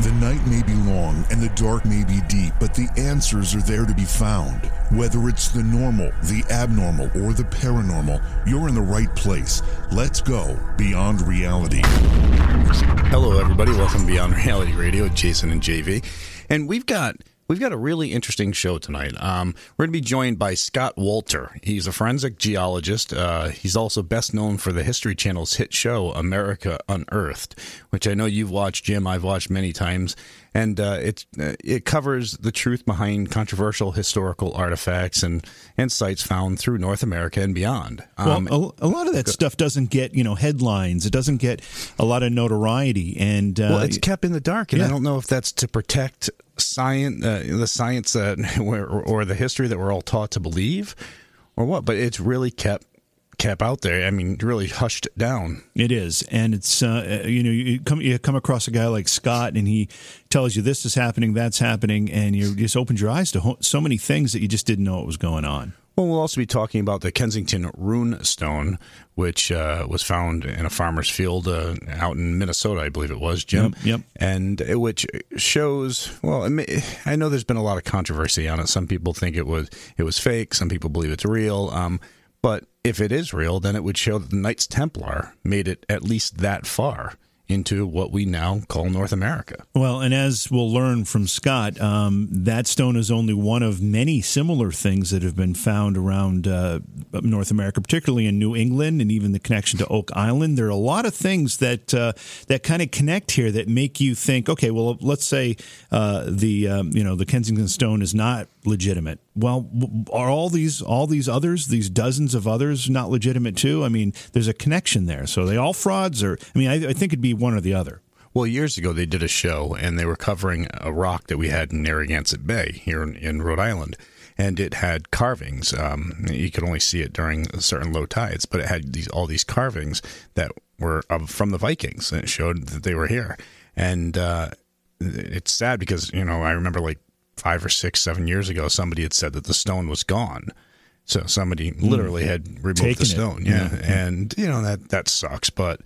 The night may be long and the dark may be deep, but the answers are there to be found. Whether it's the normal, the abnormal, or the paranormal, you're in the right place. Let's go beyond reality. Hello, everybody. Welcome to Beyond Reality Radio, Jason and JV. And we've got We've got a really interesting show tonight. Um, we're going to be joined by Scott Wolter. He's a forensic geologist. Uh, he's also best known for the History Channel's hit show America Unearthed, which I know you've watched, Jim. I've watched many times, and uh, it uh, it covers the truth behind controversial historical artifacts and and sites found through North America and beyond. Um, well, a, a, lot of that stuff doesn't get you know headlines. It doesn't get a lot of notoriety, and uh, well, it's kept in the dark. And yeah. I don't know if that's to protect science, uh, the science that, or, or the history that we're all taught to believe, or what. But it's really kept kept out there. I mean, really hushed down. It is, and it's uh, you know you come you come across a guy like Scott, and he tells you this is happening, that's happening, and you just opened your eyes to ho- so many things that you just didn't know what was going on. Well, we'll also be talking about the Kensington Rune Stone, which uh, was found in a farmer's field uh, out in Minnesota, I believe it was, Jim. Yep. yep. And which shows, well, I know there's been a lot of controversy on it. Some people think it was it was fake. Some people believe it's real. Um, but if it is real, then it would show that the Knights Templar made it at least that far into what we now call North America. Well, and as we'll learn from Scott, um, that stone is only one of many similar things that have been found around uh, North America, particularly in New England, and even the connection to Oak Island. There are a lot of things that uh, that kind of connect here that make you think, okay, well, let's say uh, the um, you know the Kensington stone is not legitimate. Well, are all these all these others, these dozens of others, not legitimate too? I mean, there's a connection there. So are they all frauds, or I mean, I, I think it'd be one or the other. Well, years ago they did a show and they were covering a rock that we had in Narragansett Bay here in, in Rhode Island, and it had carvings. Um, you could only see it during certain low tides, but it had these all these carvings that were from the Vikings, and it showed that they were here. And uh, it's sad because you know I remember like five or six, seven years ago, somebody had said that the stone was gone. So somebody literally mm. had removed Taken the stone. Yeah. yeah. And, you know, that, that sucks. But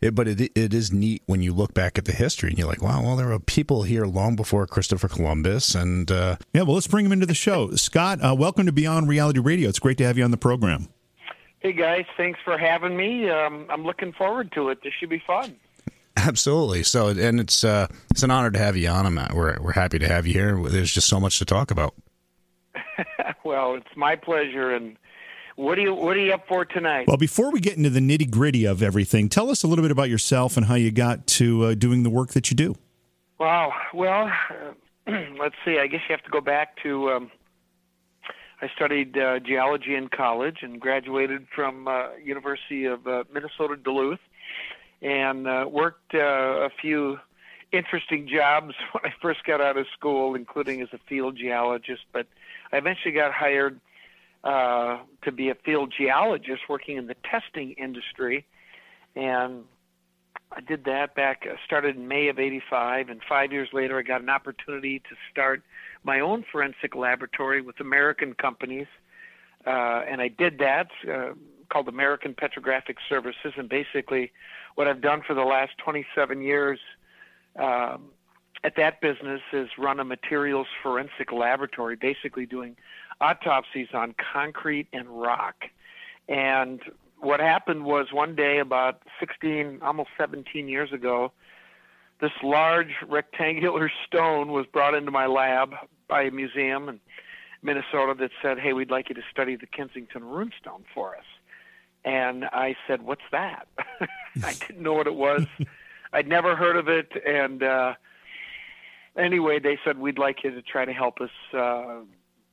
it, but it, it is neat when you look back at the history and you're like, wow, well, there were people here long before Christopher Columbus. And, uh, yeah, well, let's bring him into the show. Scott, uh, welcome to Beyond Reality Radio. It's great to have you on the program. Hey, guys. Thanks for having me. Um, I'm looking forward to it. This should be fun. Absolutely. So, and it's uh, it's an honor to have you on. Matt. We're we're happy to have you here. There's just so much to talk about. well, it's my pleasure. And what are you what are you up for tonight? Well, before we get into the nitty gritty of everything, tell us a little bit about yourself and how you got to uh, doing the work that you do. Wow. Well, uh, let's see. I guess you have to go back to. Um, I studied uh, geology in college and graduated from uh, University of uh, Minnesota Duluth and uh, worked uh, a few interesting jobs when I first got out of school, including as a field geologist. But I eventually got hired uh, to be a field geologist working in the testing industry, and I did that back. Uh, started in May of '85, and five years later, I got an opportunity to start my own forensic laboratory with American companies, uh, and I did that. Uh, called American Petrographic Services, and basically what I've done for the last 27 years um, at that business is run a materials forensic laboratory, basically doing autopsies on concrete and rock. And what happened was one day, about 16, almost 17 years ago, this large rectangular stone was brought into my lab by a museum in Minnesota that said, "Hey, we'd like you to study the Kensington Runestone for us." And I said, "What's that?" I didn't know what it was. I'd never heard of it, and uh, anyway, they said we'd like you to try to help us uh,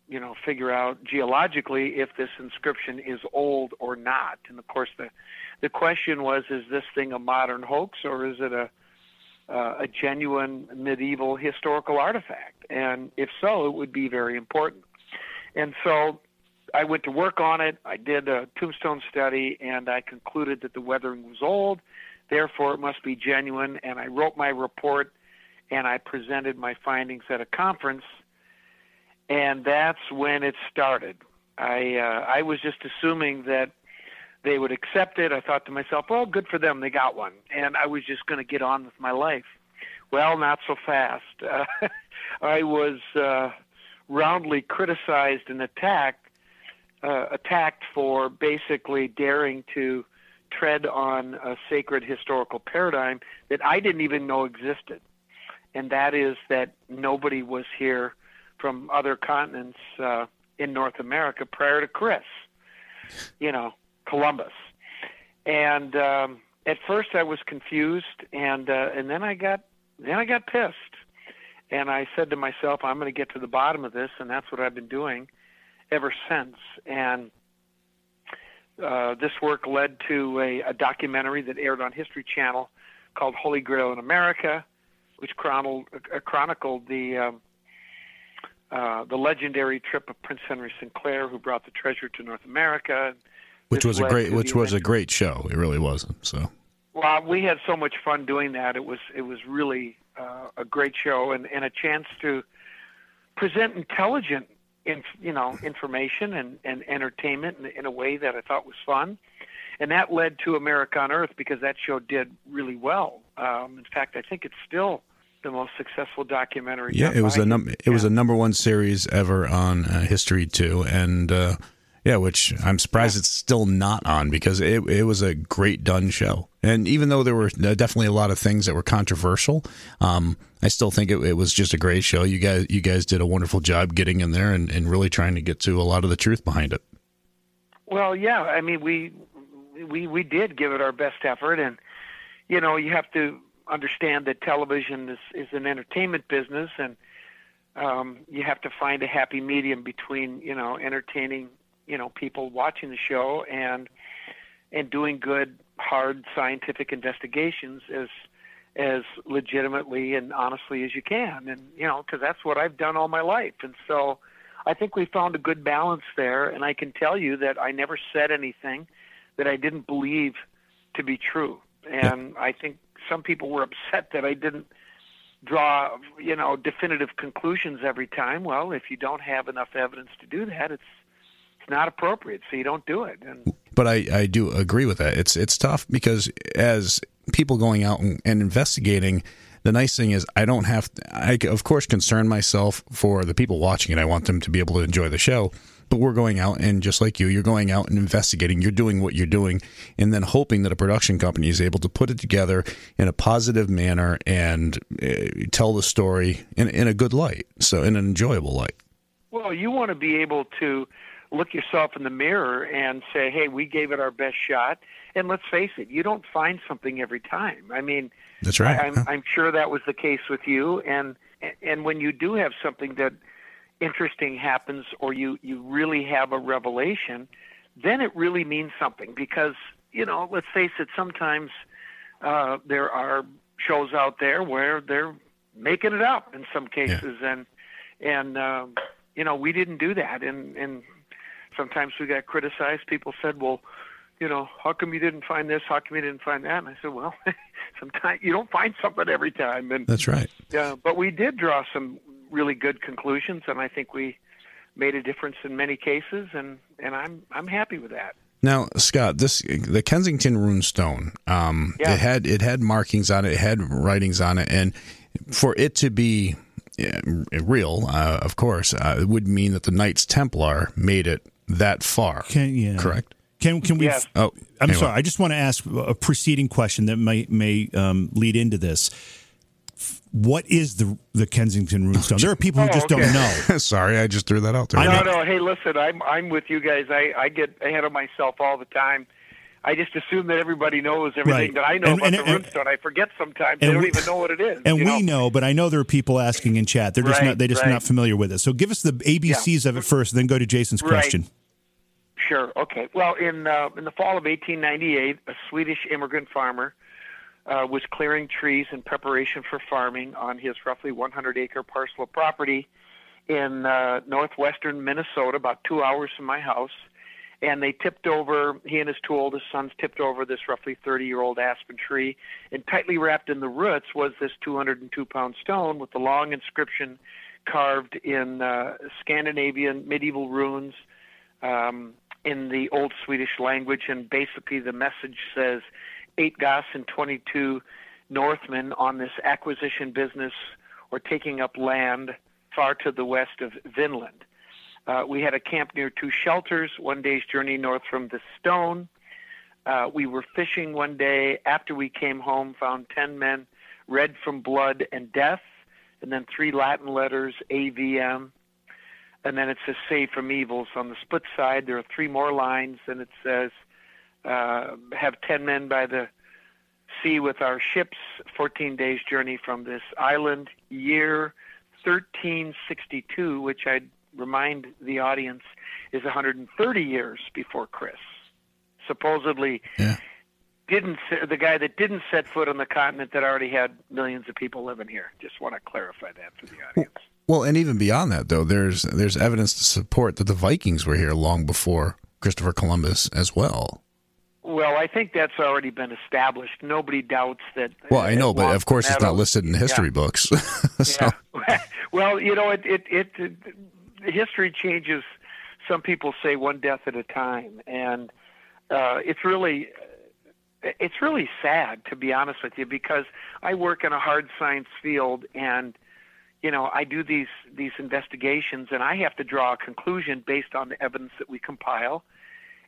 you know, figure out geologically if this inscription is old or not. And of course, the the question was, is this thing a modern hoax or is it a uh, a genuine medieval historical artifact? And if so, it would be very important. And so I went to work on it. I did a tombstone study, and I concluded that the weathering was old, therefore it must be genuine. And I wrote my report, and I presented my findings at a conference, and that's when it started. I uh, I was just assuming that they would accept it. I thought to myself, well, good for them, they got one, and I was just going to get on with my life. Well, not so fast. Uh, I was uh, roundly criticized and attacked uh, attacked for basically daring to tread on a sacred historical paradigm that I didn't even know existed, and that is that nobody was here from other continents uh, in North America prior to Chris, you know, Columbus, and um, at first I was confused, and uh, and then I got then I got pissed, and I said to myself, I'm going to get to the bottom of this, and that's what I've been doing ever since. And uh, this work led to a, a, documentary that aired on History Channel called Holy Grail in America, which chronicled, uh, chronicled the um, uh, the legendary trip of Prince Henry Sinclair, who brought the treasure to North America. Which was a great, which was a great show. It really was. So. Well, we had so much fun doing that. It was it was really uh, a great show and, and a chance to present intelligent in, you know information and, and entertainment in, in a way that I thought was fun, and that led to America Unearthed because that show did really well. Um, in fact, I think it's still the most successful documentary. Yeah, it was a num- it was a number one series ever on uh, History Two, and uh, yeah, which I'm surprised it's still not on because it it was a great done show. And even though there were uh, definitely a lot of things that were controversial, um, I still think it, it, was just a great show. You guys you guys did a wonderful job getting in there and, and really trying to get to a lot of the truth behind it. Well, yeah, I mean we we we did give it our best effort, and you know you have to understand that television is is an entertainment business, and um, you have to find a happy medium between you know entertaining you know people watching the show and and doing good hard scientific investigations as as legitimately and honestly as you can. And you know because that's what I've done all my life. And so I think we found a good balance there. And I can tell you that I never said anything that I didn't believe to be true. And I think some people were upset that I didn't draw you know definitive conclusions every time. Well if you don't have enough evidence to do that it's not appropriate, so you don't do it. And, but I, I do agree with that. It's it's tough because as people going out and, and investigating, the nice thing is I don't have to, I of course concern myself for the people watching it. I want them to be able to enjoy the show. But we're going out and just like you, you're going out and investigating. You're doing what you're doing, and then hoping that a production company is able to put it together in a positive manner and uh, tell the story in in a good light, so in an enjoyable light. Well, you want to be able to look yourself in the mirror and say, "Hey, we gave it our best shot." And let's face it, you don't find something every time. I mean, that's right. I, I'm, I'm sure that was the case with you. And and when you do have something that interesting happens, or you you really have a revelation, then it really means something because you know, let's face it, sometimes uh, there are shows out there where they're making it up in some cases, yeah. and and um, you know we didn't do that, and and sometimes we got criticized. People said, "Well, you know, how come you didn't find this? How come you didn't find that?" And I said, "Well, sometimes you don't find something every time." And that's right. Yeah, but we did draw some really good conclusions, and I think we made a difference in many cases, and and I'm I'm happy with that. Now, Scott, this the Kensington Runestone. Um, yeah. It had it had markings on it, it had writings on it, and for it to be real, uh, of course, uh, would mean that the Knights Templar made it that far. Can, yeah. Correct. Can can we? Yes. Oh, I'm anyway. sorry. I just want to ask a preceding question that may may um, lead into this. What is the the Kensington Runestone? There are people who oh, just okay. don't know. sorry, I just threw that out there. No, no. Hey, listen, I'm I'm with you guys. I I get ahead of myself all the time. I just assume that everybody knows everything Right. that I know And- about and- the and- runestone. I forget sometimes. and they don't we- even know what it is. And we know? know, but I know there are people asking in chat. They're just Right, not they just right. not familiar with it. So give us the ABCs of it first, then go to Jason's Right. question. Sure. Okay. Well, in uh, in the fall of 1898, a Swedish immigrant farmer uh, was clearing trees in preparation for farming on his roughly 100-acre parcel of property in uh, northwestern Minnesota, about two hours from my house. And they tipped over. He and his two oldest sons tipped over this roughly 30-year-old aspen tree, and tightly wrapped in the roots was this 202-pound stone with the long inscription carved in uh, Scandinavian medieval runes um, in the old Swedish language, and basically the message says, eight Goths and 22 Northmen on this acquisition business or taking up land far to the west of Vinland. Uh, we had a camp near two shelters, one day's journey north from the stone. Uh, we were fishing one day. After we came home, found 10 men red from blood and death, and then three Latin letters, AVM and then it says save from evils on the split side there are three more lines and it says uh, have 10 men by the sea with our ships 14 days journey from this island. Year 1362 which i'd remind the audience is 130 years before chris. Supposedly Yeah. didn't the guy that didn't set foot on the continent that already had millions of people living here. Just want to clarify that for the audience Well, and even beyond that, though, there's there's evidence to support that the Vikings were here long before Christopher Columbus as well. Well, I think that's already been established. Nobody doubts that. Well, I know, uh, but of course, it's not listed in history Yeah. books. so, Yeah. well, you know, it, it it it history changes. Some people say one death at a time, and uh, it's really it's really sad to be honest with you because I work in a hard science field and you know I do these these investigations and I have to draw a conclusion based on the evidence that we compile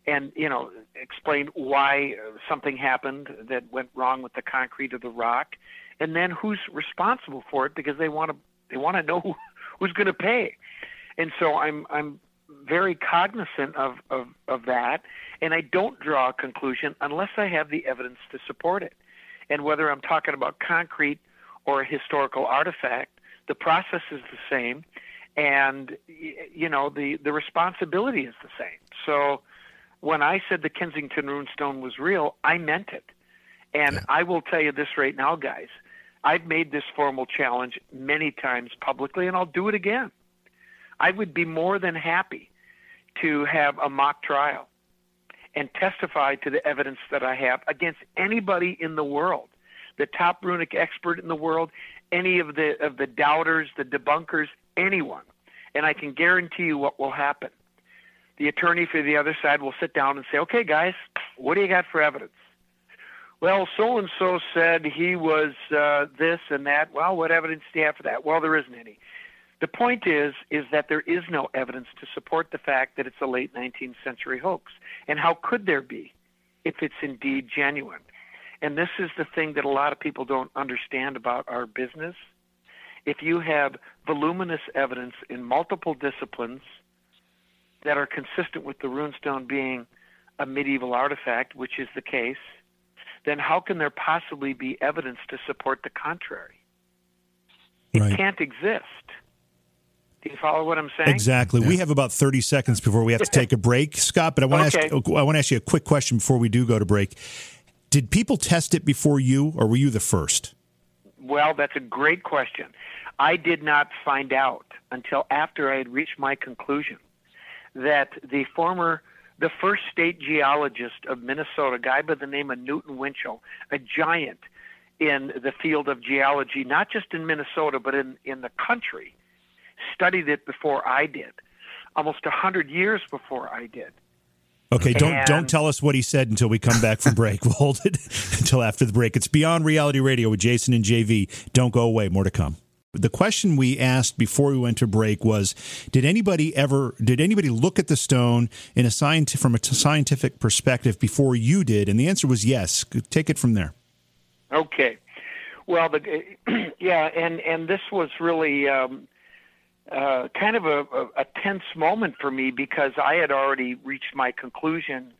and you know explain why something happened that went wrong with the concrete or the rock and then who's responsible for it because they want to they want to know who, who's going to pay and so I'm I'm very cognizant of, of, of that, and I don't draw a conclusion unless I have the evidence to support it. And whether I'm talking about concrete or a historical artifact, the process is the same, and you know the the responsibility is the same. So when I said the Kensington runestone was real, I meant it. And I will tell you this right now, guys. I've made this formal challenge many times publicly, and I'll do it again. I would be more than happy to have a mock trial and testify to the evidence that I have against anybody in the world, the top runic expert in the world, any of the of the doubters, the debunkers, anyone. And I can guarantee you what will happen. The attorney for the other side will sit down and say, "Okay, guys, what do you got for evidence?" Well, so and so said he was uh, this and that. Well, what evidence do you have for that? Well, there isn't any. The point is, is that there is no evidence to support the fact that it's a late 19th century hoax. And how could there be if it's indeed genuine? And this is the thing that a lot of people don't understand about our business. If you have voluminous evidence in multiple disciplines that are consistent with the runestone being a medieval artifact, which is the case, then how can there possibly be evidence to support the contrary? It Right. can't exist. Do you follow what I'm saying? Exactly. We have about 30 seconds before we have to take a break, Scott, but I want to ask I want to ask you a quick question before we do go to break. Did people test it before you or were you the first? Well, that's a great question. I did not find out until after I had reached my conclusion that the former, the first state geologist of Minnesota, a guy by the name of Newton Winchell, a giant in the field of geology, not just in Minnesota, but in, in the country, studied it before I did, almost a 100 years before I did. Okay, don't And- don't tell us what he said until we come back from break. We'll hold it until after the break. It's Beyond Reality Radio with Jason and JV. Don't go away. More to come. The question we asked before we went to break was: Did anybody ever? Did anybody look at the stone in a scient- from a scientific perspective before you did? And the answer was yes. Take it from there. Okay. Well, the yeah, and and this was really um, uh, kind of a, a, a tense moment for me because I had already reached my conclusion,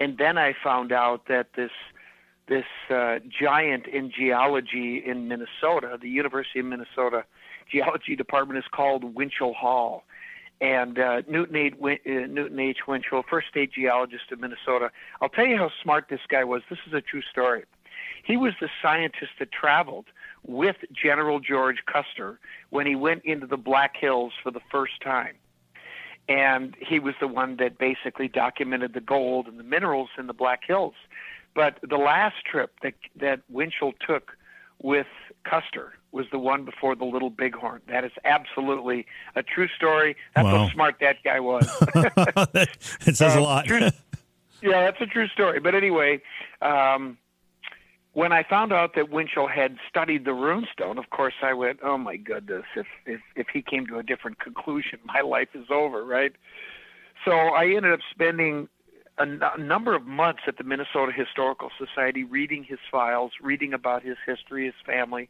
and then I found out that this this uh, giant in geology in Minnesota, the University of Minnesota geology department, is called Winchell Hall. And uh, Newton, H. Win- uh, Newton H. Winchell, first state geologist of Minnesota. I'll tell you how smart this guy was. This is a true story. He was the scientist that traveled with General George Custer when he went into the Black Hills for the first time. And he was the one that basically documented the gold and the minerals in the Black Hills. But the last trip that that Winchell took with Custer was the one before the Little Bighorn. That is absolutely a true story. That's Wow. how smart that guy was. it says a Uh, lot. true- yeah, that's a true story. But anyway, um, when I found out that Winchell had studied the runestone, of course I went, "Oh my goodness! If if if he came to a different conclusion, my life is over." Right. So I ended up spending a, n- a number of months at the Minnesota Historical Society reading his files, reading about his history, his family,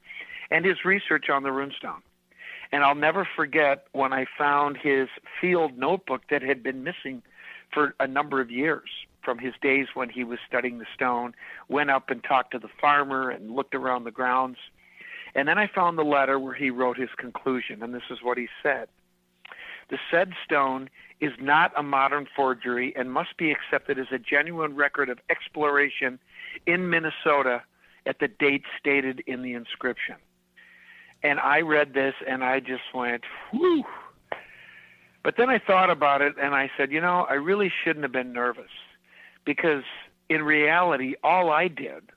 and his research on the runestone. And I'll never forget when I found his field notebook that had been missing for a number of years from his days when he was studying the stone, went up and talked to the farmer and looked around the grounds. And then I found the letter where he wrote his conclusion, and this is what he said. The said stone is not a modern forgery and must be accepted as a genuine record of exploration in Minnesota at the date stated in the inscription. And I read this and I just went, whew. But then I thought about it and I said, you know, I really shouldn't have been nervous because in reality, all I did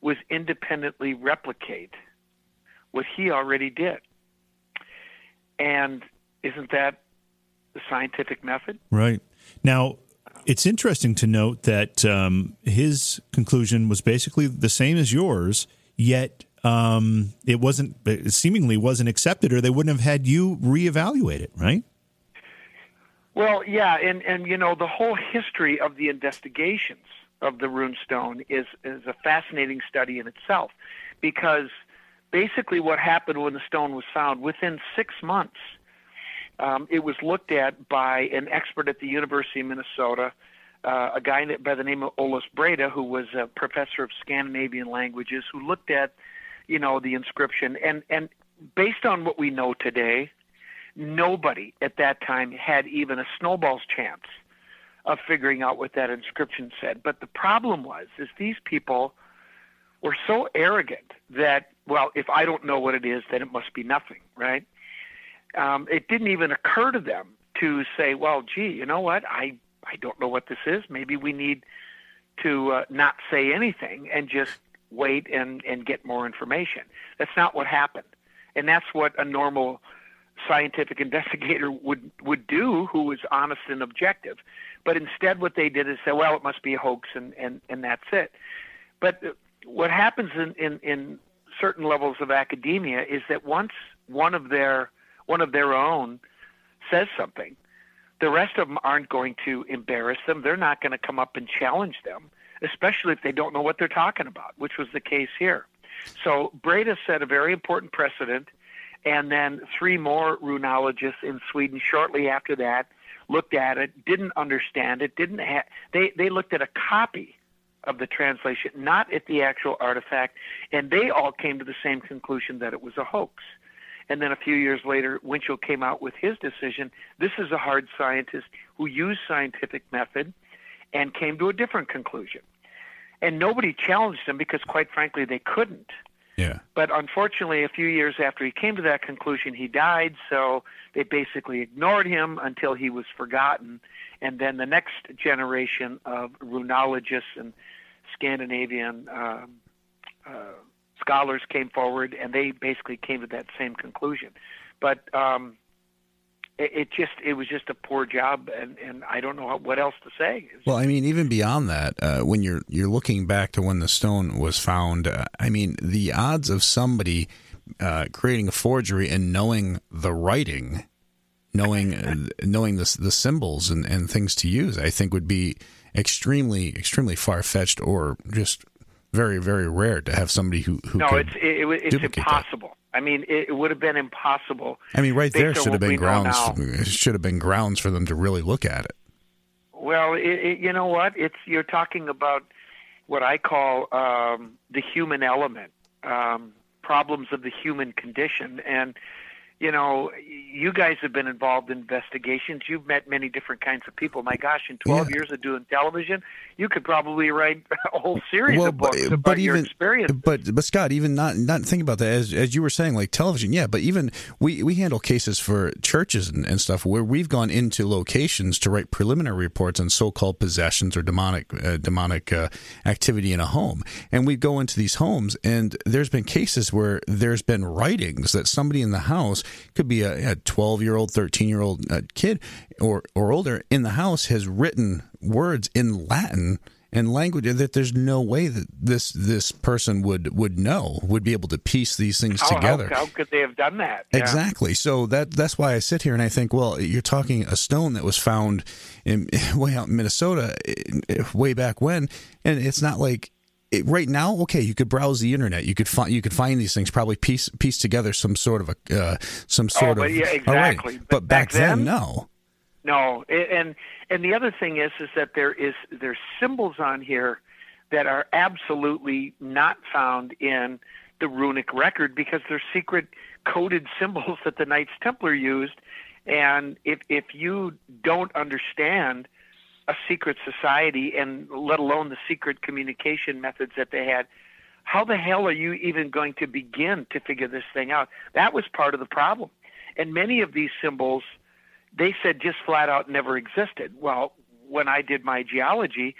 was independently replicate what he already did. And isn't that the scientific method? Right. Now, it's interesting to note that um, his conclusion was basically the same as yours, yet um, it wasn't, it seemingly wasn't accepted, or they wouldn't have had you reevaluate it, right? Well, yeah, and and you know the whole history of the investigations of the runestone is is a fascinating study in itself, because basically what happened when the stone was found within six months, um, it was looked at by an expert at the University of Minnesota, uh, a guy by the name of Olaf Breda, who was a professor of Scandinavian languages, who looked at, you know, the inscription. And and based on what we know today, nobody at that time had even a snowball's chance of figuring out what that inscription said. But the problem was is these people were so arrogant that well, if I don't know what it is, then it must be nothing, right? Um, it didn't even occur to them to say, well, gee, you know what? I I don't know what this is. Maybe we need to uh, not say anything and just wait and and get more information. That's not what happened, and that's what a normal scientific investigator would would do who was honest and objective. But instead what they did is say well it must be a hoax and and and that's it. But what happens in in in certain levels of academia is that once one of their one of their own says something the rest of them aren't going to embarrass them. They're not going to come up and challenge them especially if they don't know what they're talking about which was the case here. So Breda set a very important precedent and then three more runologists in Sweden shortly after that looked at it, didn't understand it, didn't ha- they they looked at a copy of the translation, not at the actual artifact, and they all came to the same conclusion that it was a hoax. And then a few years later, Winchell came out with his decision. This is a hard scientist who used scientific method and came to a different conclusion. And nobody challenged him because, quite frankly, they couldn't. Yeah. But unfortunately, a few years after he came to that conclusion, he died. So they basically ignored him until he was forgotten. And then the next generation of runologists and Scandinavian um, uh, scholars came forward, and they basically came to that same conclusion. But um, it, it just it was just a poor job, and, and I don't know how, what else to say. Well, I mean, even beyond that, uh, when you're you're looking back to when the stone was found, uh, I mean, the odds of somebody uh, creating a forgery and knowing the writing, knowing uh, knowing the the symbols and, and things to use, I think would be extremely extremely far fetched or just very very rare to have somebody who who no, it's it, it, it's duplicate that. I mean, it, it would have been impossible. I mean, right there should have been grounds should have been grounds for them to really look at it. Well, Well, it, it, you know what? It's you're talking about what I call um, the human element, um, problems of the human condition, and you know, you guys have been involved in investigations. You've met many different kinds of people. My gosh, in 12 Yeah. years of doing television, you could probably write a whole series well, of books but, about but your even experience. but but Scott, even not not think about that as as you were saying, like television, yeah. But even we we handle cases for churches and, and stuff where we've gone into locations to write preliminary reports on so-called possessions or demonic uh, demonic uh, activity in a home, and we go into these homes, and there's been cases where there's been writings that somebody in the house could be a 12 year old, 13 year old uh, kid or or older in the house has written words in Latin and language that there's no way that this this person would would know would be able to piece these things how, together. How, how could they have done that? Yeah. Exactly. So that that's why I sit here and I think, well, you're talking a stone that was found in way out in Minnesota, eh, way back when, and it's not like it, right now. Okay, you could browse the internet, you could find you could find these things, probably piece piece together some sort of a uh, some sort Oh, but of yeah, all right. exactly. But, But back, back then, then? no. No, and and the other thing is is that there is there's symbols on here that are absolutely not found in the runic record because they're secret coded symbols that the Knights Templar used, and if if you don't understand a secret society and let alone the secret communication methods that they had, how the hell are you even going to begin to figure this thing out? That was part of the problem, and many of these symbols they said just flat out never existed. Well, when I did my geology,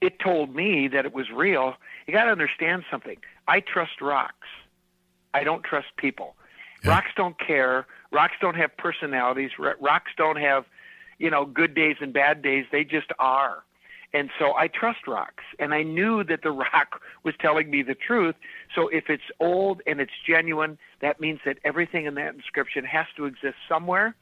it told me that it was real. You got to understand something. I trust rocks. I don't trust people. Yeah. Rocks don't care. Rocks don't have personalities. Rocks don't have, you know, good days and bad days. They just are. And so I trust rocks. And I knew that the rock was telling me the truth. So if it's old and it's genuine, that means that everything in that inscription has to exist somewhere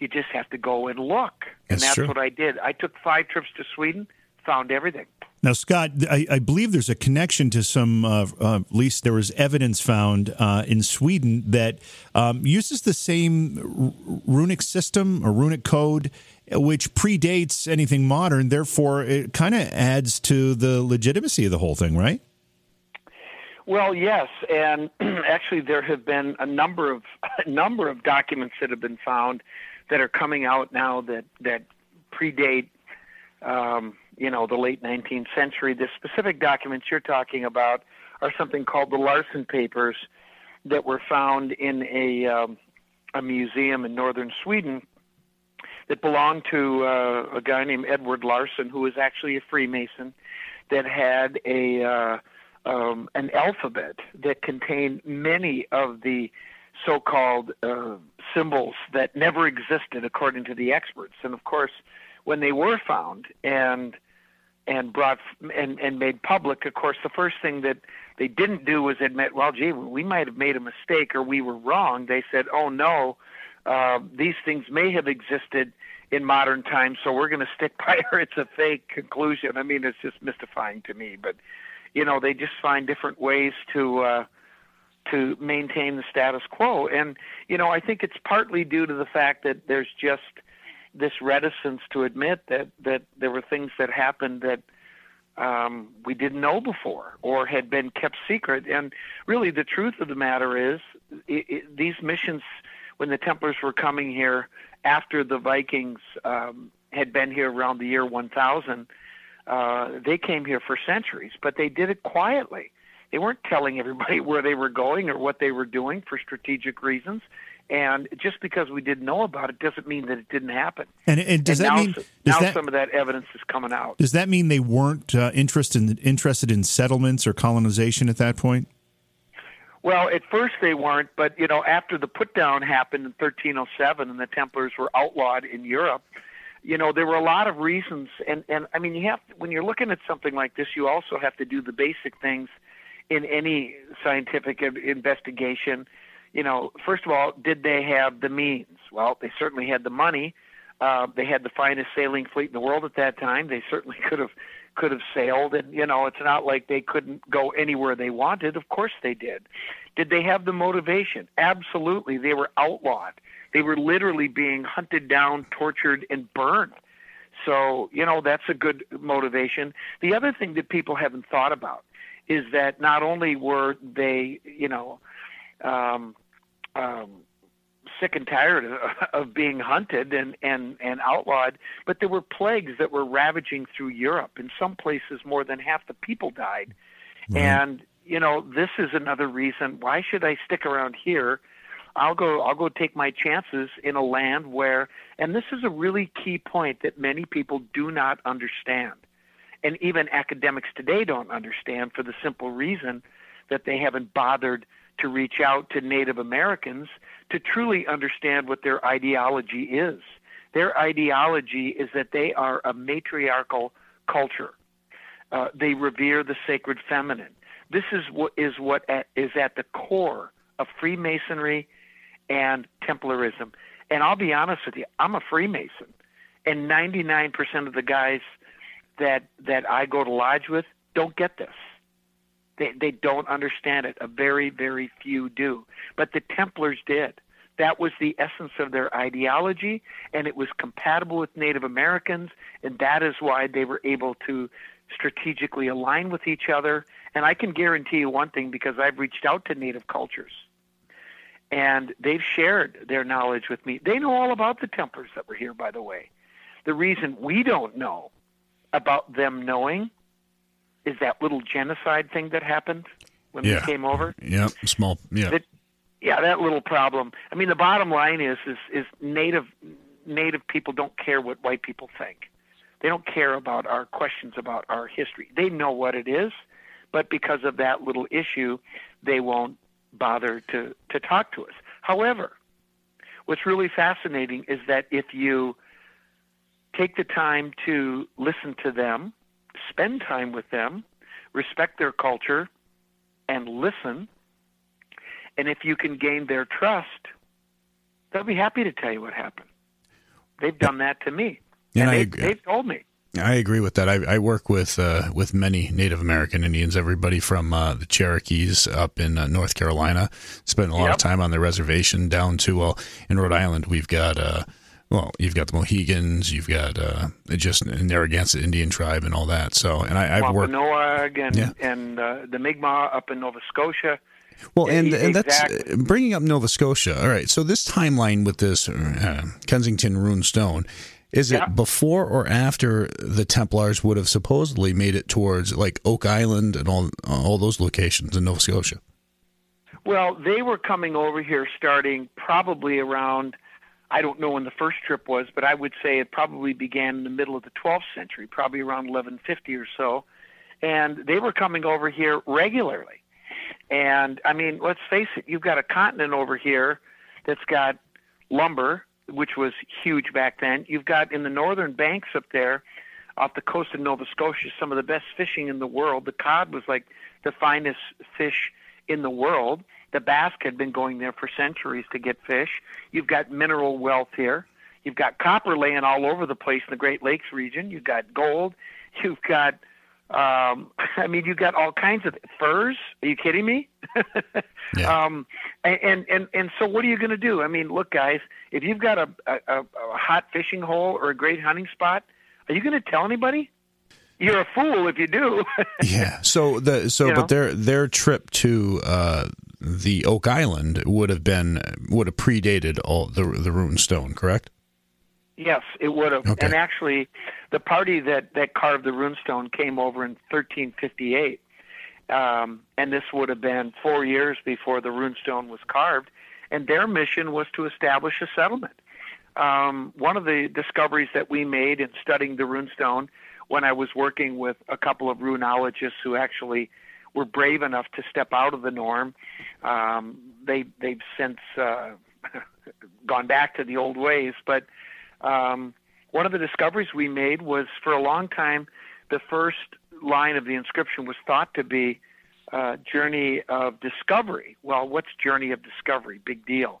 you just have to go and look. And That's that's true. what I did. I took five trips to Sweden, found everything. Now, Scott, I, I believe there's a connection to some, uh, uh, at least there was evidence found uh, in Sweden that um, uses the same runic system or runic code, which predates anything modern. Therefore, it kind of adds to the legitimacy of the whole thing, right? Well, yes, and actually there have been a number of a number of documents that have been found that are coming out now that that predate um, you know the late 19th century. The specific documents you're talking about are something called the Larson Papers that were found in a um, a museum in northern Sweden that belonged to uh, a guy named Edward Larson, who was actually a Freemason, that had a uh, um, an alphabet that contained many of the so-called uh, symbols that never existed, according to the experts. And of course, when they were found and and brought and and made public, of course, the first thing that they didn't do was admit, well, gee, we might have made a mistake or we were wrong. They said, oh no, uh, these things may have existed in modern times, so we're going to stick by her. It's a fake conclusion. I mean, it's just mystifying to me, but you know, they just find different ways to uh, to maintain the status quo. And you know, I think it's partly due to the fact that there's just this reticence to admit that that there were things that happened that um, we didn't know before or had been kept secret. And really, the truth of the matter is, i i these missions, when the Templars were coming here after the Vikings um, had been here around the year 1000, uh, they came here for centuries, but they did it quietly. They weren't telling everybody where they were going or what they were doing for strategic reasons. And just because we didn't know about it doesn't mean that it didn't happen. And, and does and that now, mean does now that some of that evidence is coming out. does that mean they weren't uh, interested in, interested in settlements or colonization at that point? Well, at first they weren't, but you know, after the put down happened in 1307 and the Templars were outlawed in Europe, you know, there were a lot of reasons and and I mean, you have when you're looking at something like this, you also have to do the basic things in any scientific investigation. You know, first of all, did they have the means? Well, they certainly had the money. Uh, they had the finest sailing fleet in the world at that time. They certainly could have could have sailed, and you know, it's not like they couldn't go anywhere they wanted. Of course, they did. Did they have the motivation? Absolutely. They were outlawed. They were literally being hunted down, tortured, and burned. So, you know, that's a good motivation. The other thing that people haven't thought about is that not only were they, you know, um, um, sick and tired of, of being hunted and, and, and outlawed, but there were plagues that were ravaging through Europe. In some places, more than half the people died. Right. And, you know, this is another reason why should I stick around here? I'll go I'll go take my chances in a land where and this is a really key point that many people do not understand. And even academics today don't understand for the simple reason that they haven't bothered to reach out to Native Americans to truly understand what their ideology is. Their ideology is that they are a matriarchal culture. Uh, they revere the sacred feminine. This is what is what at, is at the core of Freemasonry and Templarism. And I'll be honest with you, I'm a Freemason, and 99% of the guys that that I go to lodge with don't get this. They they don't understand it. A very very few do, but the Templars did. That was the essence of their ideology, and it was compatible with Native Americans, and that is why they were able to strategically align with each other. And I can guarantee you one thing because I've reached out to Native cultures, and they've shared their knowledge with me. They know all about the Templars that were here, by the way. The reason we don't know about them knowing is that little genocide thing that happened when yeah. they came over. Yeah, small. Yeah. That, yeah, that little problem. I mean, the bottom line is is is native native people don't care what white people think. They don't care about our questions about our history. They know what it is, but because of that little issue, they won't bother to to talk to us. However, what's really fascinating is that if you take the time to listen to them, spend time with them, respect their culture, and listen. And if you can gain their trust, they'll be happy to tell you what happened. They've done that to me. And, and I they, agree. they've told me. I agree with that. I, I work with uh, with many Native American Indians, everybody from uh, the Cherokees up in uh, North Carolina. Spent a lot Yep. of time on the reservation down to well in Rhode Island. We've got uh, well, you've got the Mohegans, you've got uh, just the Narragansett Indian tribe and all that. So, and I, I've worked. Wampanoag and Yeah. and uh, the Mi'kmaq up in Nova Scotia. Well, and Yeah, and that's bringing up Nova Scotia. All right, so this timeline with this uh, Kensington rune stone is Yeah. it before or after the Templars would have supposedly made it towards like Oak Island and all all those locations in Nova Scotia? Well, they were coming over here starting probably around, I don't know when the first trip was, but I would say it probably began in the middle of the 12th century, probably around 1150 or so. And they were coming over here regularly. And I mean, let's face it, you've got a continent over here that's got lumber, which was huge back then. You've got in the northern banks up there, off the coast of Nova Scotia, some of the best fishing in the world. The cod was like the finest fish in the world. The Basque had been going there for centuries to get fish. You've got mineral wealth here. You've got copper laying all over the place in the Great Lakes region. You've got gold. You've got, um, I mean, you've got all kinds of furs. Are you kidding me? Yeah. um, and, and and so, what are you going to do? I mean, look, guys, if you've got a, a, a a hot fishing hole or a great hunting spot, are you going to tell anybody? You're a fool if you do. Yeah. So the so You know? but their their trip to uh, the Oak Island would have been would have predated all the the rune stone, correct? Yes, it would have. Okay. And actually, the party that, that carved the runestone came over in 1358. Um, and this would have been four years before the runestone was carved. And their mission was to establish a settlement. Um, one of the discoveries that we made in studying the runestone when I was working with a couple of runologists who actually were brave enough to step out of the norm, um, they, they've since uh, gone back to the old ways. But um, one of the discoveries we made was for a long time, the first line of the inscription was thought to be uh, journey of discovery. Well, what's journey of discovery? Big deal.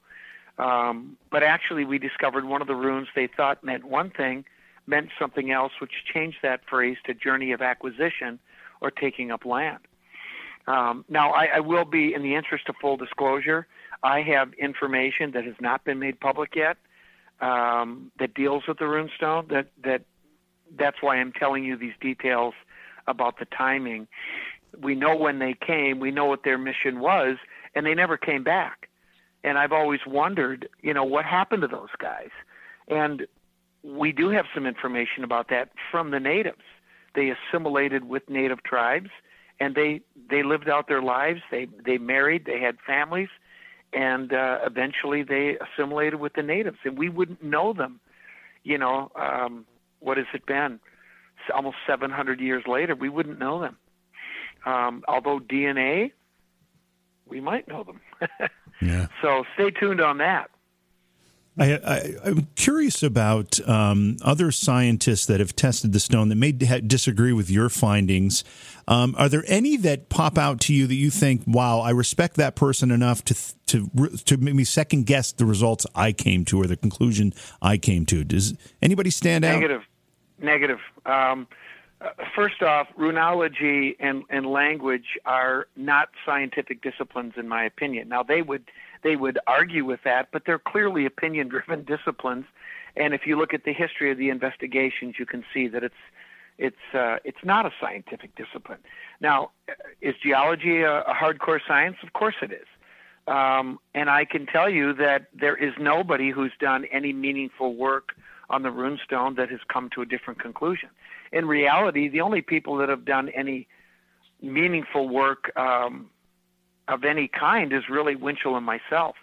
Um, but actually, we discovered one of the runes they thought meant one thing, meant something else, which changed that phrase to journey of acquisition or taking up land. Um, now, I, I will be, in the interest of full disclosure, I have information that has not been made public yet um, that deals with the runestone that that that's why I'm telling you these details about the timing. We know when they came, we know what their mission was, and they never came back. And I've always wondered, you know, what happened to those guys? And we do have some information about that from the natives. They assimilated with native tribes and they they lived out their lives. They they married, they had families, and uh, eventually they assimilated with the natives. And we wouldn't know them, you know. Um, what has it been? It's almost 700 years later, we wouldn't know them. Um, although DNA, we might know them. yeah. So stay tuned on that. I, am curious about um, other scientists that have tested the stone that may ha- disagree with your findings. Um, are there any that pop out to you that you think, "Wow, I respect that person enough to to to make me second guess the results I came to or the conclusion I came to"? Does anybody stand out? Negative. Negative. Um, uh, first off, runology and, and language are not scientific disciplines, in my opinion. Now, they would they would argue with that, but they're clearly opinion driven disciplines. And if you look at the history of the investigations, you can see that it's it's uh, it's not a scientific discipline. Now, is geology a, a hardcore science? Of course it is. Um, and I can tell you that there is nobody who's done any meaningful work on the runestone that has come to a different conclusion. In reality, the only people that have done any meaningful work um, of any kind is really Winchell and myself.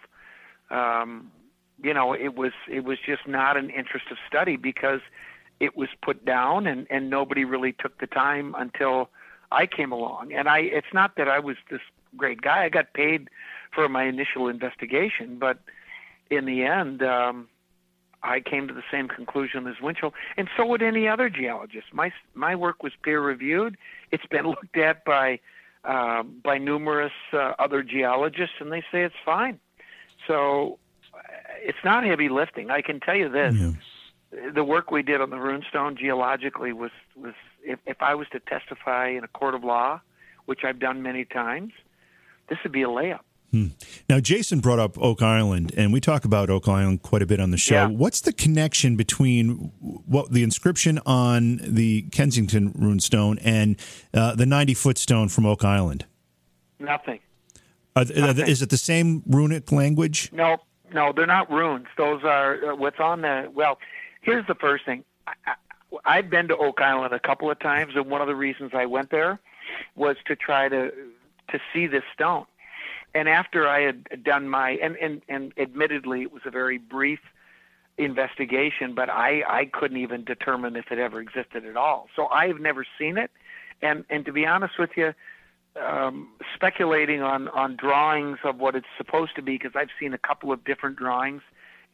Um, you know, it was it was just not an interest of study because it was put down and and nobody really took the time until I came along. And I it's not that I was this great guy. I got paid for my initial investigation, but in the end, um, I came to the same conclusion as Winchell, and so would any other geologist. My my work was peer reviewed. It's been looked at by uh, by numerous uh, other geologists, and they say it's fine. So it's not heavy lifting. I can tell you this: yeah. the work we did on the runestone geologically was was if, if I was to testify in a court of law, which I've done many times, this would be a layup. Hmm. Now, Jason brought up Oak Island, and we talk about Oak Island quite a bit on the show. Yeah. What's the connection between what the inscription on the Kensington runestone and uh, the 90 foot stone from Oak Island? Nothing. Nothing. Is it the same runic language? No, no, they're not runes. Those are uh, what's on the. Well, here's the first thing. I, I, I've been to Oak Island a couple of times, and one of the reasons I went there was to try to to see this stone and after I had done my and and and admittedly it was a very brief investigation, but I I couldn't even determine if it ever existed at all. So I've never seen it, and and to be honest with you, um, speculating on on drawings of what it's supposed to be because I've seen a couple of different drawings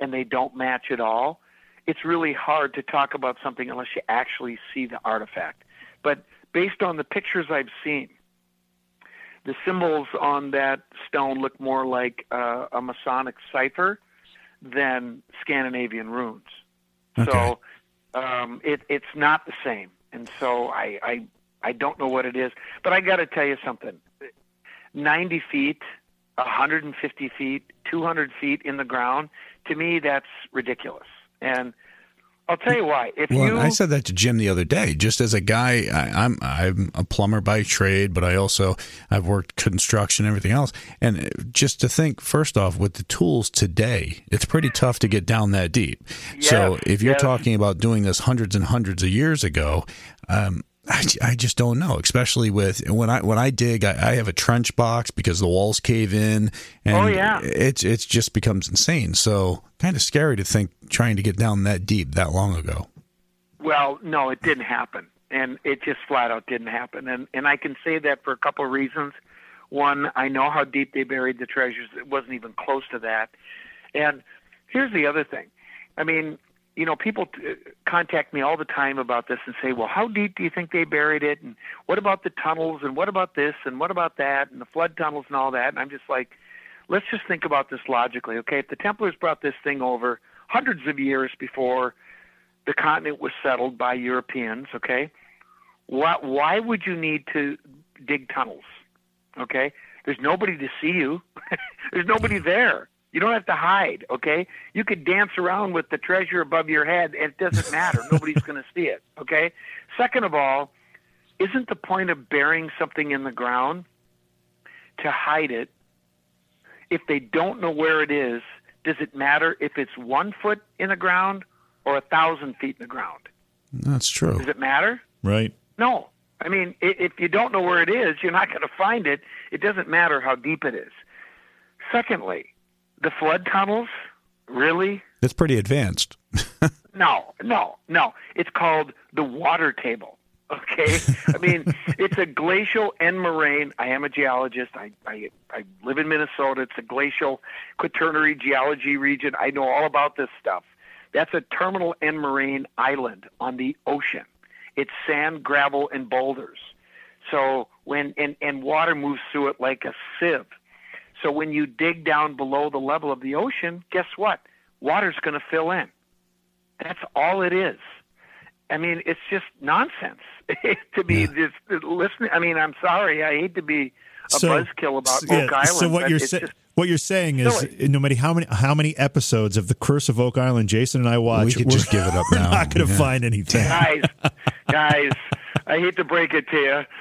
and they don't match at all. It's really hard to talk about something unless you actually see the artifact. But based on the pictures I've seen, the symbols on that stone look more like uh, a Masonic cipher than Scandinavian runes. Okay. So um, it, it's not the same, and so I, I I don't know what it is. But I got to tell you something: ninety feet, hundred and fifty feet, two hundred feet in the ground. To me, that's ridiculous. And I'll tell you why. If well, you, I said that to Jim the other day. Just as a guy, I, am I'm, I'm a plumber by trade, but I also I've worked construction, and everything else. And just to think, first off, with the tools today, it's pretty tough to get down that deep. Yes, so if you're yes. talking about doing this hundreds and hundreds of years ago, um, I, I just don't know, especially with when I when I dig, I, I, have a trench box because the walls cave in, and oh, yeah. it's it's just becomes insane. So kind of scary to think trying to get down that deep that long ago. Well, no, it didn't happen, and it just flat out didn't happen, and and I can say that for a couple of reasons. One, I know how deep they buried the treasures; it wasn't even close to that. And here's the other thing. I mean, you know, people t- uh, contact me all the time about this and say, well, how deep do you think they buried it? And what about the tunnels? And what about this? And what about that? And the flood tunnels and all that. And I'm just like, let's just think about this logically, okay? If the Templars brought this thing over hundreds of years before the continent was settled by Europeans, okay, why, why would you need to dig tunnels, okay? There's nobody to see you. There's nobody there You don't have to hide, okay? You could dance around with the treasure above your head and it doesn't matter. Nobody's going to see it, okay? Second of all, isn't the point of burying something in the ground to hide it? If they don't know where it is, does it matter if it's one foot in the ground or a thousand feet in the ground? That's true. Does it matter? Right. No. I mean, if you don't know where it is, you're not going to find it. It doesn't matter how deep it is. Secondly, the flood tunnels, really? It's pretty advanced. no, no, no. It's called the water table. Okay, I mean it's a glacial end moraine. I am a geologist. I, I I live in Minnesota. It's a glacial quaternary geology region. I know all about this stuff. That's a terminal end moraine island on the ocean. It's sand, gravel, and boulders. So when and, and water moves through it like a sieve. So when you dig down below the level of the ocean, guess what? Water's going to fill in. That's all it is. I mean, it's just nonsense to be yeah. just listening. I mean, I'm sorry. I hate to be a so, buzzkill about yeah, Oak Island. So what you're saying. What you're saying is, silly. no matter how many how many episodes of The Curse of Oak Island Jason and I watch, we could just give it up now. We're not going to yeah. find anything, guys. Guys, I hate to break it to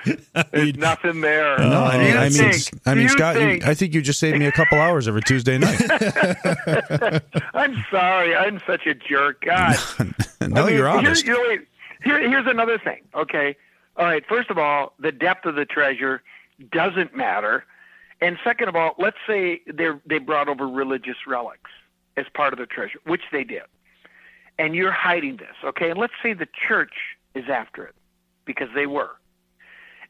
you. There's nothing there. No, I mean, I mean, I mean, Scott, think? I think you just saved me a couple hours every Tuesday night. I'm sorry. I'm such a jerk. God. no, I mean, you're honest. Here, you know, here, here's another thing. Okay. All right. First of all, the depth of the treasure doesn't matter. And second of all, let's say they they brought over religious relics as part of the treasure, which they did, and you're hiding this. Okay. And let's say the church is after it because they were.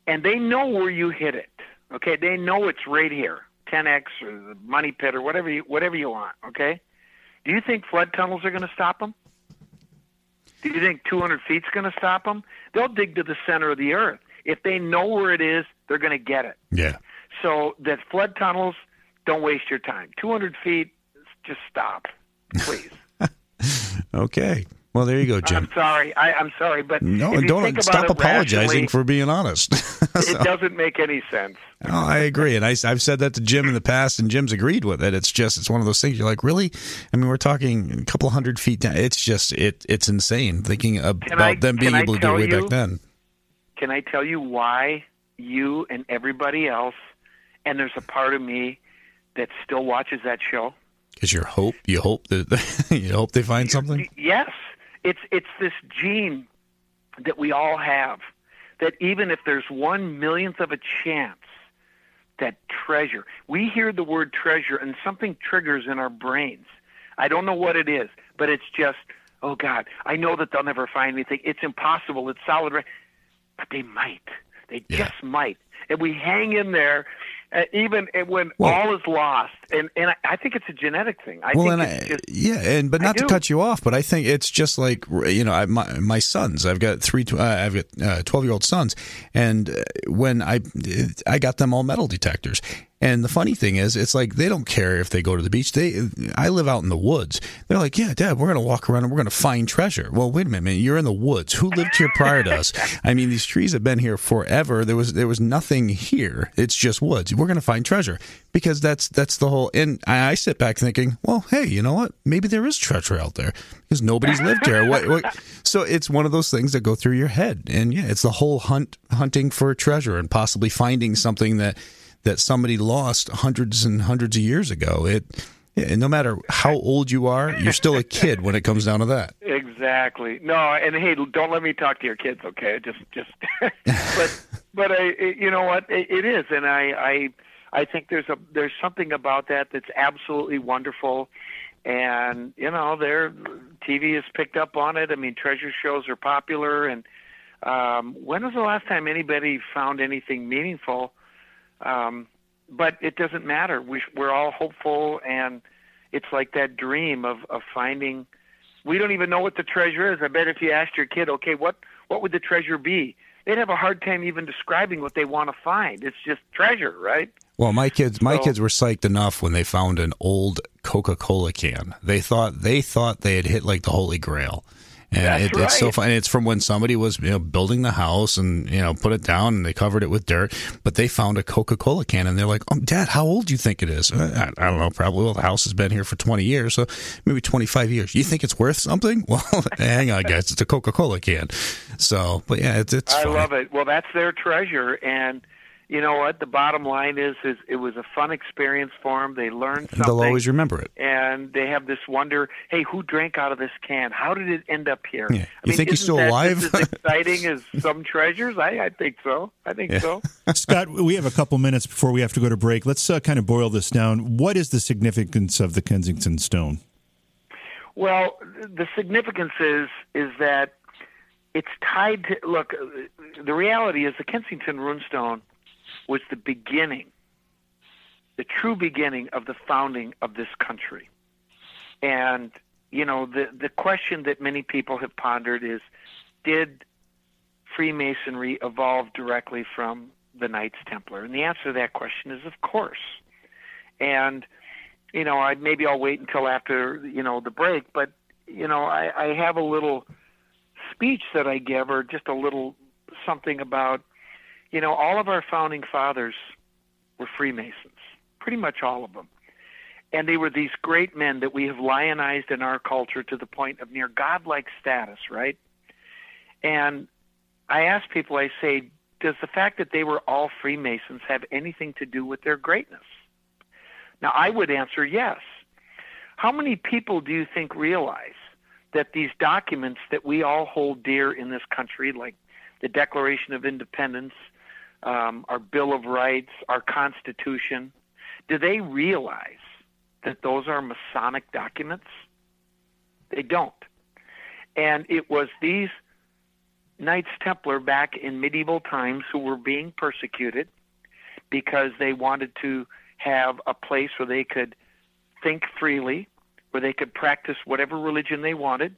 And they know where you hid it. Okay, they know it's right here, 10x or the money pit or whatever you whatever you want. Okay, do you think flood tunnels are going to stop them? Do you think 200 feet's going to stop them? They'll dig to the center of the earth. If they know where it is, they're going to get it. Yeah. So that flood tunnels, don't waste your time. 200 feet, just stop, please. okay. Well, there you go, Jim. I'm sorry. I, am sorry, but no, don't stop apologizing for being honest. so, it doesn't make any sense. No, I agree, and I, have said that to Jim in the past, and Jim's agreed with it. It's just it's one of those things. You're like, really? I mean, we're talking a couple hundred feet down. It's just it it's insane thinking about I, them being able to do it way you, back then. Can I tell you why you and everybody else, and there's a part of me that still watches that show? Because you hope you hope that you hope they find something. Yes it's it's this gene that we all have that even if there's one millionth of a chance that treasure, we hear the word treasure and something triggers in our brains. I don't know what it is, but it's just, oh God, I know that they'll never find anything. It's impossible. It's solid, but they might. They yeah. just might. And we hang in there uh, even when well, all is lost, and and I, I, think it's a genetic thing. I well, and I, just, yeah, and but not to cut you off, but I think it's just like you know, I, my my sons. I've got three. Uh, I've got twelve uh, year old sons, and uh, when I I got them all metal detectors, and the funny thing is, it's like they don't care if they go to the beach. They, I live out in the woods. They're like, yeah, Dad, we're going to walk around and we're going to find treasure. Well, wait a minute, man. You're in the woods. Who lived here prior to us? I mean, these trees have been here forever. There was there was nothing here. It's just woods. We're going to find treasure because that's that's the whole. And I, I, sit back thinking, well, hey, you know what? Maybe there is treasure out there because nobody's lived here. What, what? So it's one of those things that go through your head, and yeah, it's the whole hunt hunting for treasure and possibly finding something that that somebody lost hundreds and hundreds of years ago. It yeah, no matter how old you are, you're still a kid when it comes down to that. Exactly. No, and hey, don't let me talk to your kids, okay? Just, just. but, but I, you know what? It, it is, and I, I, I think there's a there's something about that that's absolutely wonderful, and you know, their TV has picked up on it. I mean, treasure shows are popular, and um, when was the last time anybody found anything meaningful? Um, but it doesn't matter. We, we're all hopeful, and it's like that dream of, of finding. We don't even know what the treasure is. I bet if you asked your kid, okay, what what would the treasure be? They'd have a hard time even describing what they want to find. It's just treasure, right? Well, my kids, my so, kids were psyched enough when they found an old Coca-Cola can. They thought they thought they had hit like the holy grail And it, it's so right. fun. It's from when somebody was you know building the house and you know put it down and they covered it with dirt, but they found a Coca Cola can and they're like, "Oh, Dad, how old do you think it is?" "Uh, I, I don't know. Probably well, the house has been here for twenty years, so maybe twenty five years. You think it's worth something? Well, hang on, guys, it's a Coca Cola can. So, but yeah, it's it's. I funny. love it. Well, that's their treasure, and you know what? The bottom line is, is it was a fun experience for them. They learned something. They'll always remember it. and they have this wonder. Hey, who drank out of this can? How did it end up here? Yeah. You think he's still that alive? As exciting as some treasures. I, I think so. I think Yeah. so. Scott, we have a couple minutes before we have to go to break. Let's uh, kind of boil this down. What is the significance of the Kensington Stone? Well, the significance is is that it's tied to look. The reality is the Kensington Runestone was the beginning, the true beginning of the founding of this country, and you know the the question that many people have pondered is, did Freemasonry evolve directly from the Knights Templar? And the answer to that question is of course, and you know, I maybe I'll wait until after you know the break, but you know, I, I have a little speech that I give, or just a little something about, you know, all of our founding fathers were Freemasons, pretty much all of them, and they were these great men that we have lionized in our culture to the point of near godlike status, right? And I ask people, I say, does the fact that they were all Freemasons have anything to do with their greatness? Now, I would answer yes. How many people do you think realize that these documents that we all hold dear in this country, like the Declaration of Independence, um, our Bill of Rights, our Constitution, do they realize that those are Masonic documents? They don't. And it was these Knights Templar back in medieval times who were being persecuted because they wanted to have a place where they could think freely, where they could practice whatever religion they wanted.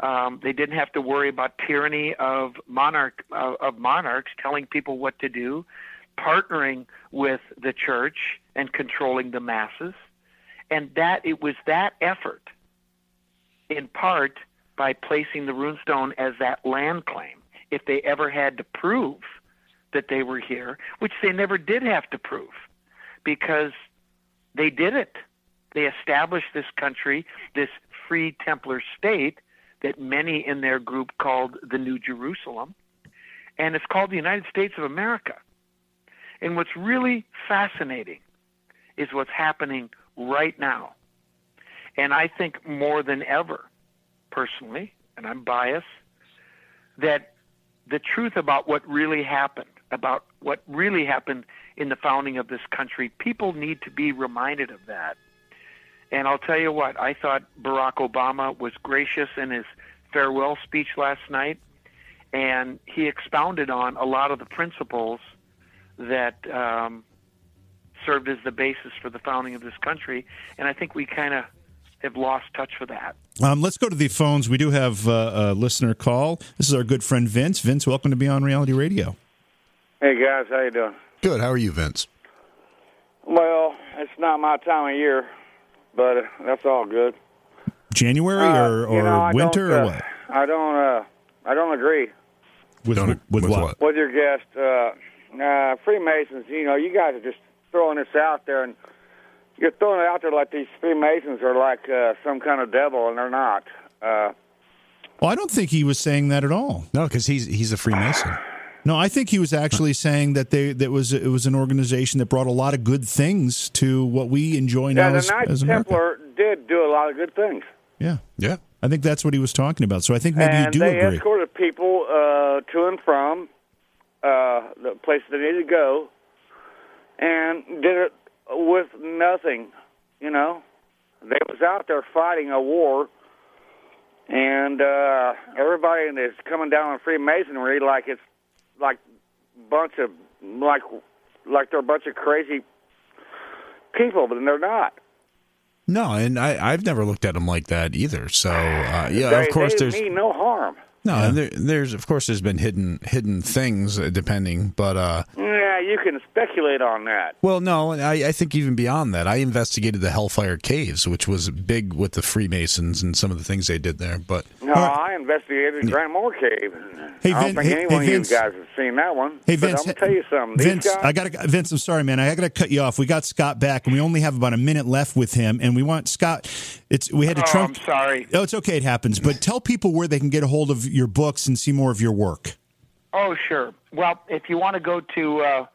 Um, they didn't have to worry about tyranny of monarch of monarchs telling people what to do, partnering with the church and controlling the masses, and that it was that effort, in part by placing the runestone as that land claim. If they ever had to prove that they were here, which they never did have to prove, because they did it. They established this country, this free Templar state that many in their group called the New Jerusalem, and it's called the United States of America. And what's really fascinating is what's happening right now. And I think more than ever, personally, and I'm biased, that the truth about what really happened, about what really happened in the founding of this country, people need to be reminded of that. And I'll tell you what, I thought Barack Obama was gracious in his farewell speech last night, and he expounded on a lot of the principles that um, served as the basis for the founding of this country. And I think we kind of have lost touch with that. Um, let's go to the phones. We do have uh, a listener call. This is our good friend Vince. Vince, welcome to Beyond Reality Radio. Hey guys, how you doing? Good. How are you, Vince? Well, it's not my time of year, but uh, that's all good. January Uh, or, or you know, winter don't, or uh, what? I don't. Uh, I don't agree With, Don't- with, with what? what? with your guest. Uh, uh, Freemasons. You know, you guys are just throwing this out there, and you're throwing it out there like these Freemasons are like uh, some kind of devil, and they're not. Uh, Well, I don't think he was saying that at all. No, because he's he's a Freemason. No, I think he was actually saying that they that was it was an organization that brought a lot of good things to what we enjoy now yeah, the as, Knights as America. Templar did do a lot of good things. Yeah, Yeah. I think that's what he was talking about. So I think maybe and you do they agree. escorted people uh, to and from uh, the places they needed to go, and did it with nothing. You know, they was out there fighting a war, and uh, everybody is coming down on Freemasonry like it's like bunch of like like they're a bunch of crazy people, but they're not. No, and I, I've never looked at them like that either. So uh, yeah, they, of course they there's mean no harm. no, and there, there's of course there's been hidden hidden things uh, depending, but uh, Yeah, you can speculate on that. well, no, I, I think even beyond that, I investigated the Hellfire Caves, which was big with the Freemasons and some of the things they did there. But No, I investigated Grant Moore Cave. Hey, I don't Vin- think hey- any one hey, of Vince. you guys have seen that one. Hey but Vince, I'm gonna tell you something. Vince, guys, I got to Vince. I'm sorry, man. I got to cut you off. We got Scott back, and we only have about a minute left with him, and we want Scott. It's we had to Oh, trump. I'm sorry. Oh, it's okay. It happens. But tell people where they can get a hold of your books and see more of your work. Oh, sure. Well, if you want to go to uh,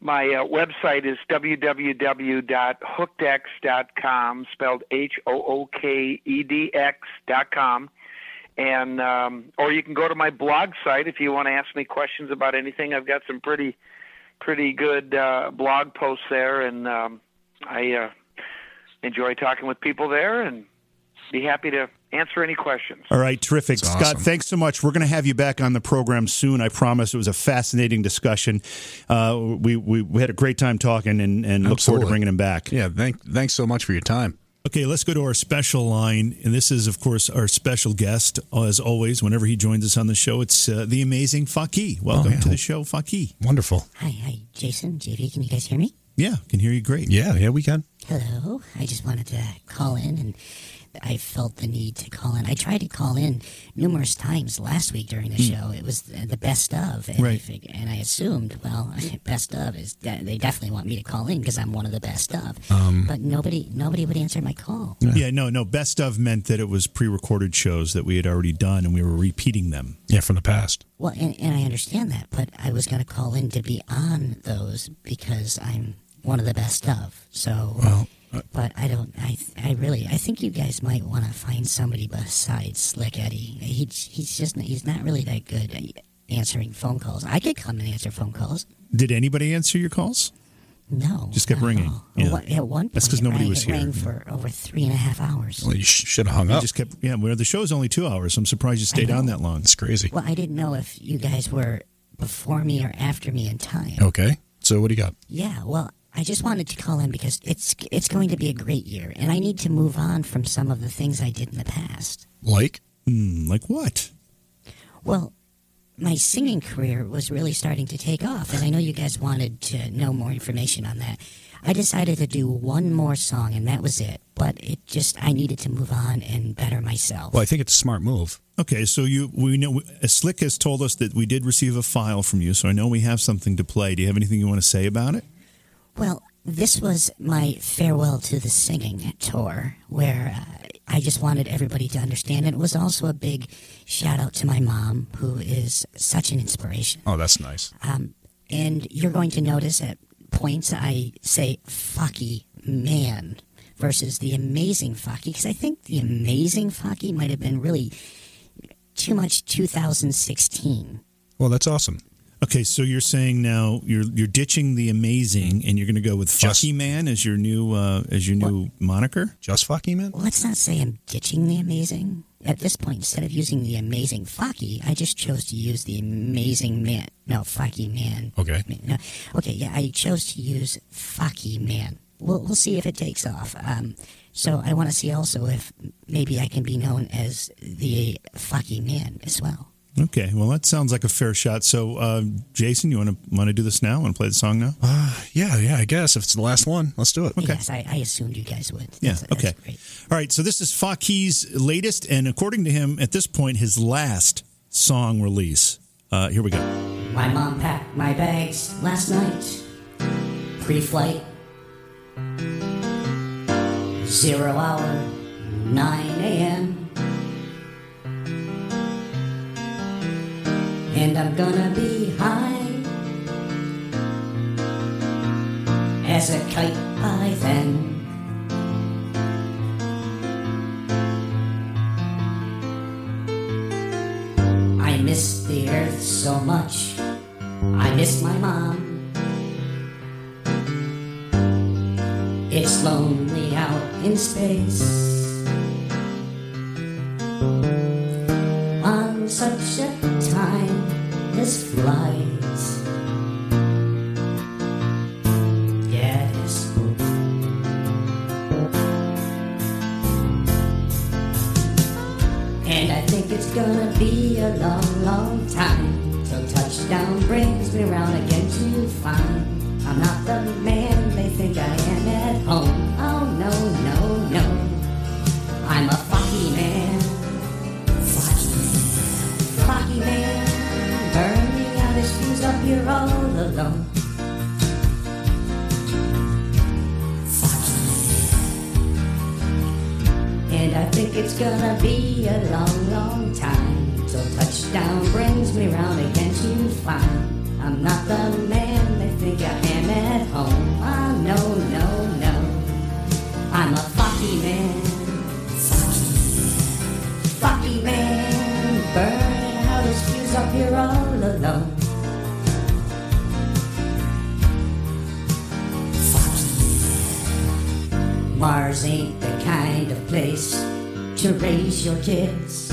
my uh, website is www.hookedx.com, spelled H O O K E D X dot com, and um, or you can go to my blog site if you want to ask me questions about anything. I've got some pretty pretty good uh, blog posts there, and um, I uh, enjoy talking with people there, and be happy to answer any questions. All right, terrific, That's Scott. awesome. Thanks so much. We're going to have you back on the program soon. I promise. It was a fascinating discussion. Uh, we, we we had a great time talking, and, and look forward to bringing him back. Yeah, thank, thanks so much for your time. Okay, let's go to our special line. And this is, of course, our special guest, as always, whenever he joins us on the show. It's uh, the amazing Faki. Welcome Oh, yeah. to the show, Faki. Wonderful. Hi, hi, Jason, JV, can you guys hear me? Yeah, can hear you great. Yeah, yeah, we can. Hello. I just wanted to call in and I felt the need to call in. I tried to call in numerous times last week during the hmm. show. It was the the best of. And, I, Right. fig- and I assumed, well, best of is de- they definitely want me to call in because I'm one of the best of. Um, but nobody nobody would answer my call. Yeah, no, no. Best of meant that it was pre-recorded shows that we had already done, and we were repeating them. Yeah, from the past. Well, and, and I understand that, but I was going to call in to be on those because I'm one of the best of. So, Well, but I don't. I I really. I think you guys might want to find somebody besides Slick Eddie. He he's just he's not really that good at answering phone calls. I could come and answer phone calls. Did anybody answer your calls? No, Just kept not ringing. Yeah. What- At one point, That's 'cause it nobody rang- was it rang here. for over three and a half hours. well, you sh- should have hung You up. just kept. Yeah, well, the show's only two hours. So I'm surprised you stayed on that long. It's crazy. Well, I didn't know if you guys were before me or after me in time. Okay, so what do you got? Yeah, well, I just wanted to call in because it's it's going to be a great year, and I need to move on from some of the things I did in the past. Like? Hmm, like what? Well, my singing career was really starting to take off, and I know you guys wanted to know more information on that. I decided to do one more song, and that was it. But it just I needed to move on and better myself. Well, I think it's a smart move. Okay, so you we know Slick has told us that we did receive a file from you, so I know we have something to play. Do you have anything you want to say about it? Well, this was my farewell to the singing tour, where uh, I just wanted everybody to understand. And it was also a big shout out to my mom, who is such an inspiration. Oh, that's nice. Um, and you're going to notice at points I say "fucky man" versus the amazing Faki, because I think the amazing Faki might have been really too much 2016. Well, that's awesome. Okay, so you're saying now you're you're ditching the amazing and you're going to go with Just- Fucky Man as your new uh, as your new moniker. Just fucking man? Well, let's not say I'm ditching the amazing. At this point, instead of using the amazing Faki, I just chose to use the amazing man. No, Faki man. Okay. No, okay, yeah, I chose to use Faki man. We'll, we'll see if it takes off. Um, so I want to see also if maybe I can be known as the Faki man as well. Okay, well that sounds like a fair shot. So, uh, Jason, you want to want to do this now? Want to play the song now? Uh, Yeah, yeah, I guess. If it's the last one, let's do it. Okay. Yes, I, I assumed you guys would. Yeah. That's- that's okay. great. All right. So this is Faki's latest, and according to him, at this point, his last song release. Uh, here we go. My mom packed my bags last night, pre flight. Zero hour, 9 a.m. And I'm gonna be high as a kite by then. I miss the earth so much. I miss my mom. It's lonely out in space. On such a timeless ain't the kind of place to raise your kids.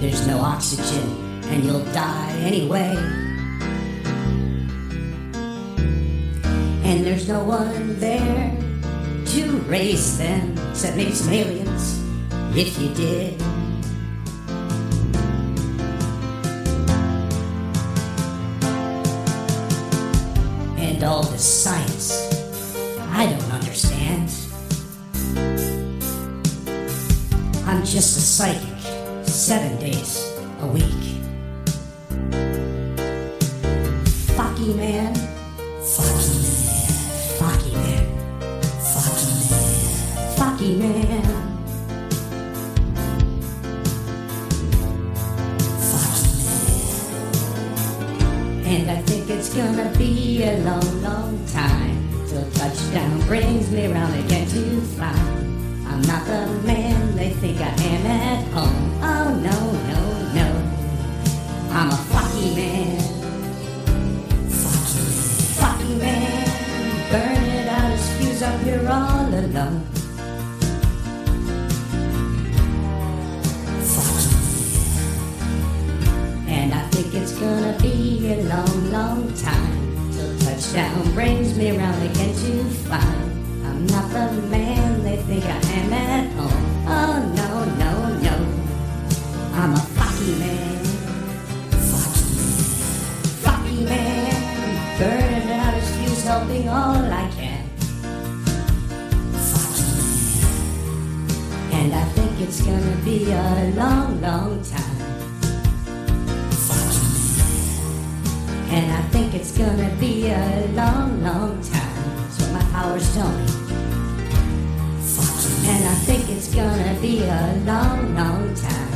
There's no oxygen, and you'll die anyway. And there's no one there to raise them, except maybe some aliens, if you did. And all the science, I'm just a psychic, seven days a week. Fucky man. Fucky man. Fucky man. Fucky man. Fucky man. And I think it's gonna be a long, long time till touchdown brings me round again to fly. I'm not the man they think I am at home. Oh no, no, no. I'm a fucky man. Fucky, fucky man. Burning out his fuse up here all alone. And I think it's gonna be a long, long time till touchdown brings helping all I can. And I think it's gonna be a long, long time. And I think it's gonna be a long, long time. What my powers me. And I think it's gonna be a long, long time.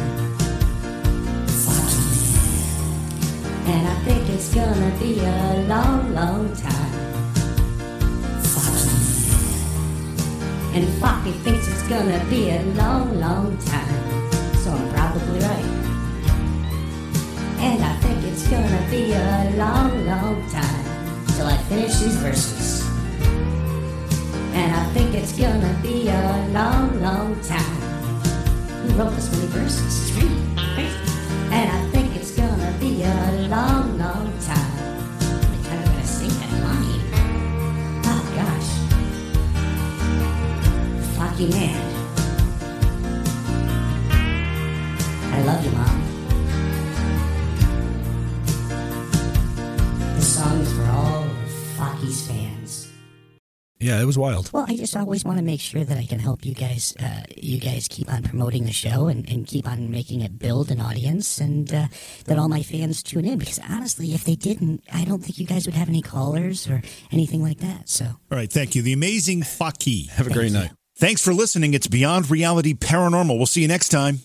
And I think it's gonna be a long, long time. And Floppy thinks it's gonna be a long, long time. So I'm probably right. And I think it's gonna be a long, long time till I finish these verses. And I think it's gonna be a long, long time. Who wrote this many verses? Crazy. And I think it's gonna be a long, long time. Fucky man. I love you, Mom. This song is for all of Focky's fans. Yeah, it was wild. Well, I just always want to make sure that I can help you guys. Uh, you guys keep on promoting the show and, and keep on making it build an audience, and uh, that all my fans tune in. Because honestly, if they didn't, I don't think you guys would have any callers or anything like that. So, All right, thank you. The amazing Faki. Have a great night. Thanks for listening. It's Beyond Reality Paranormal. We'll see you next time.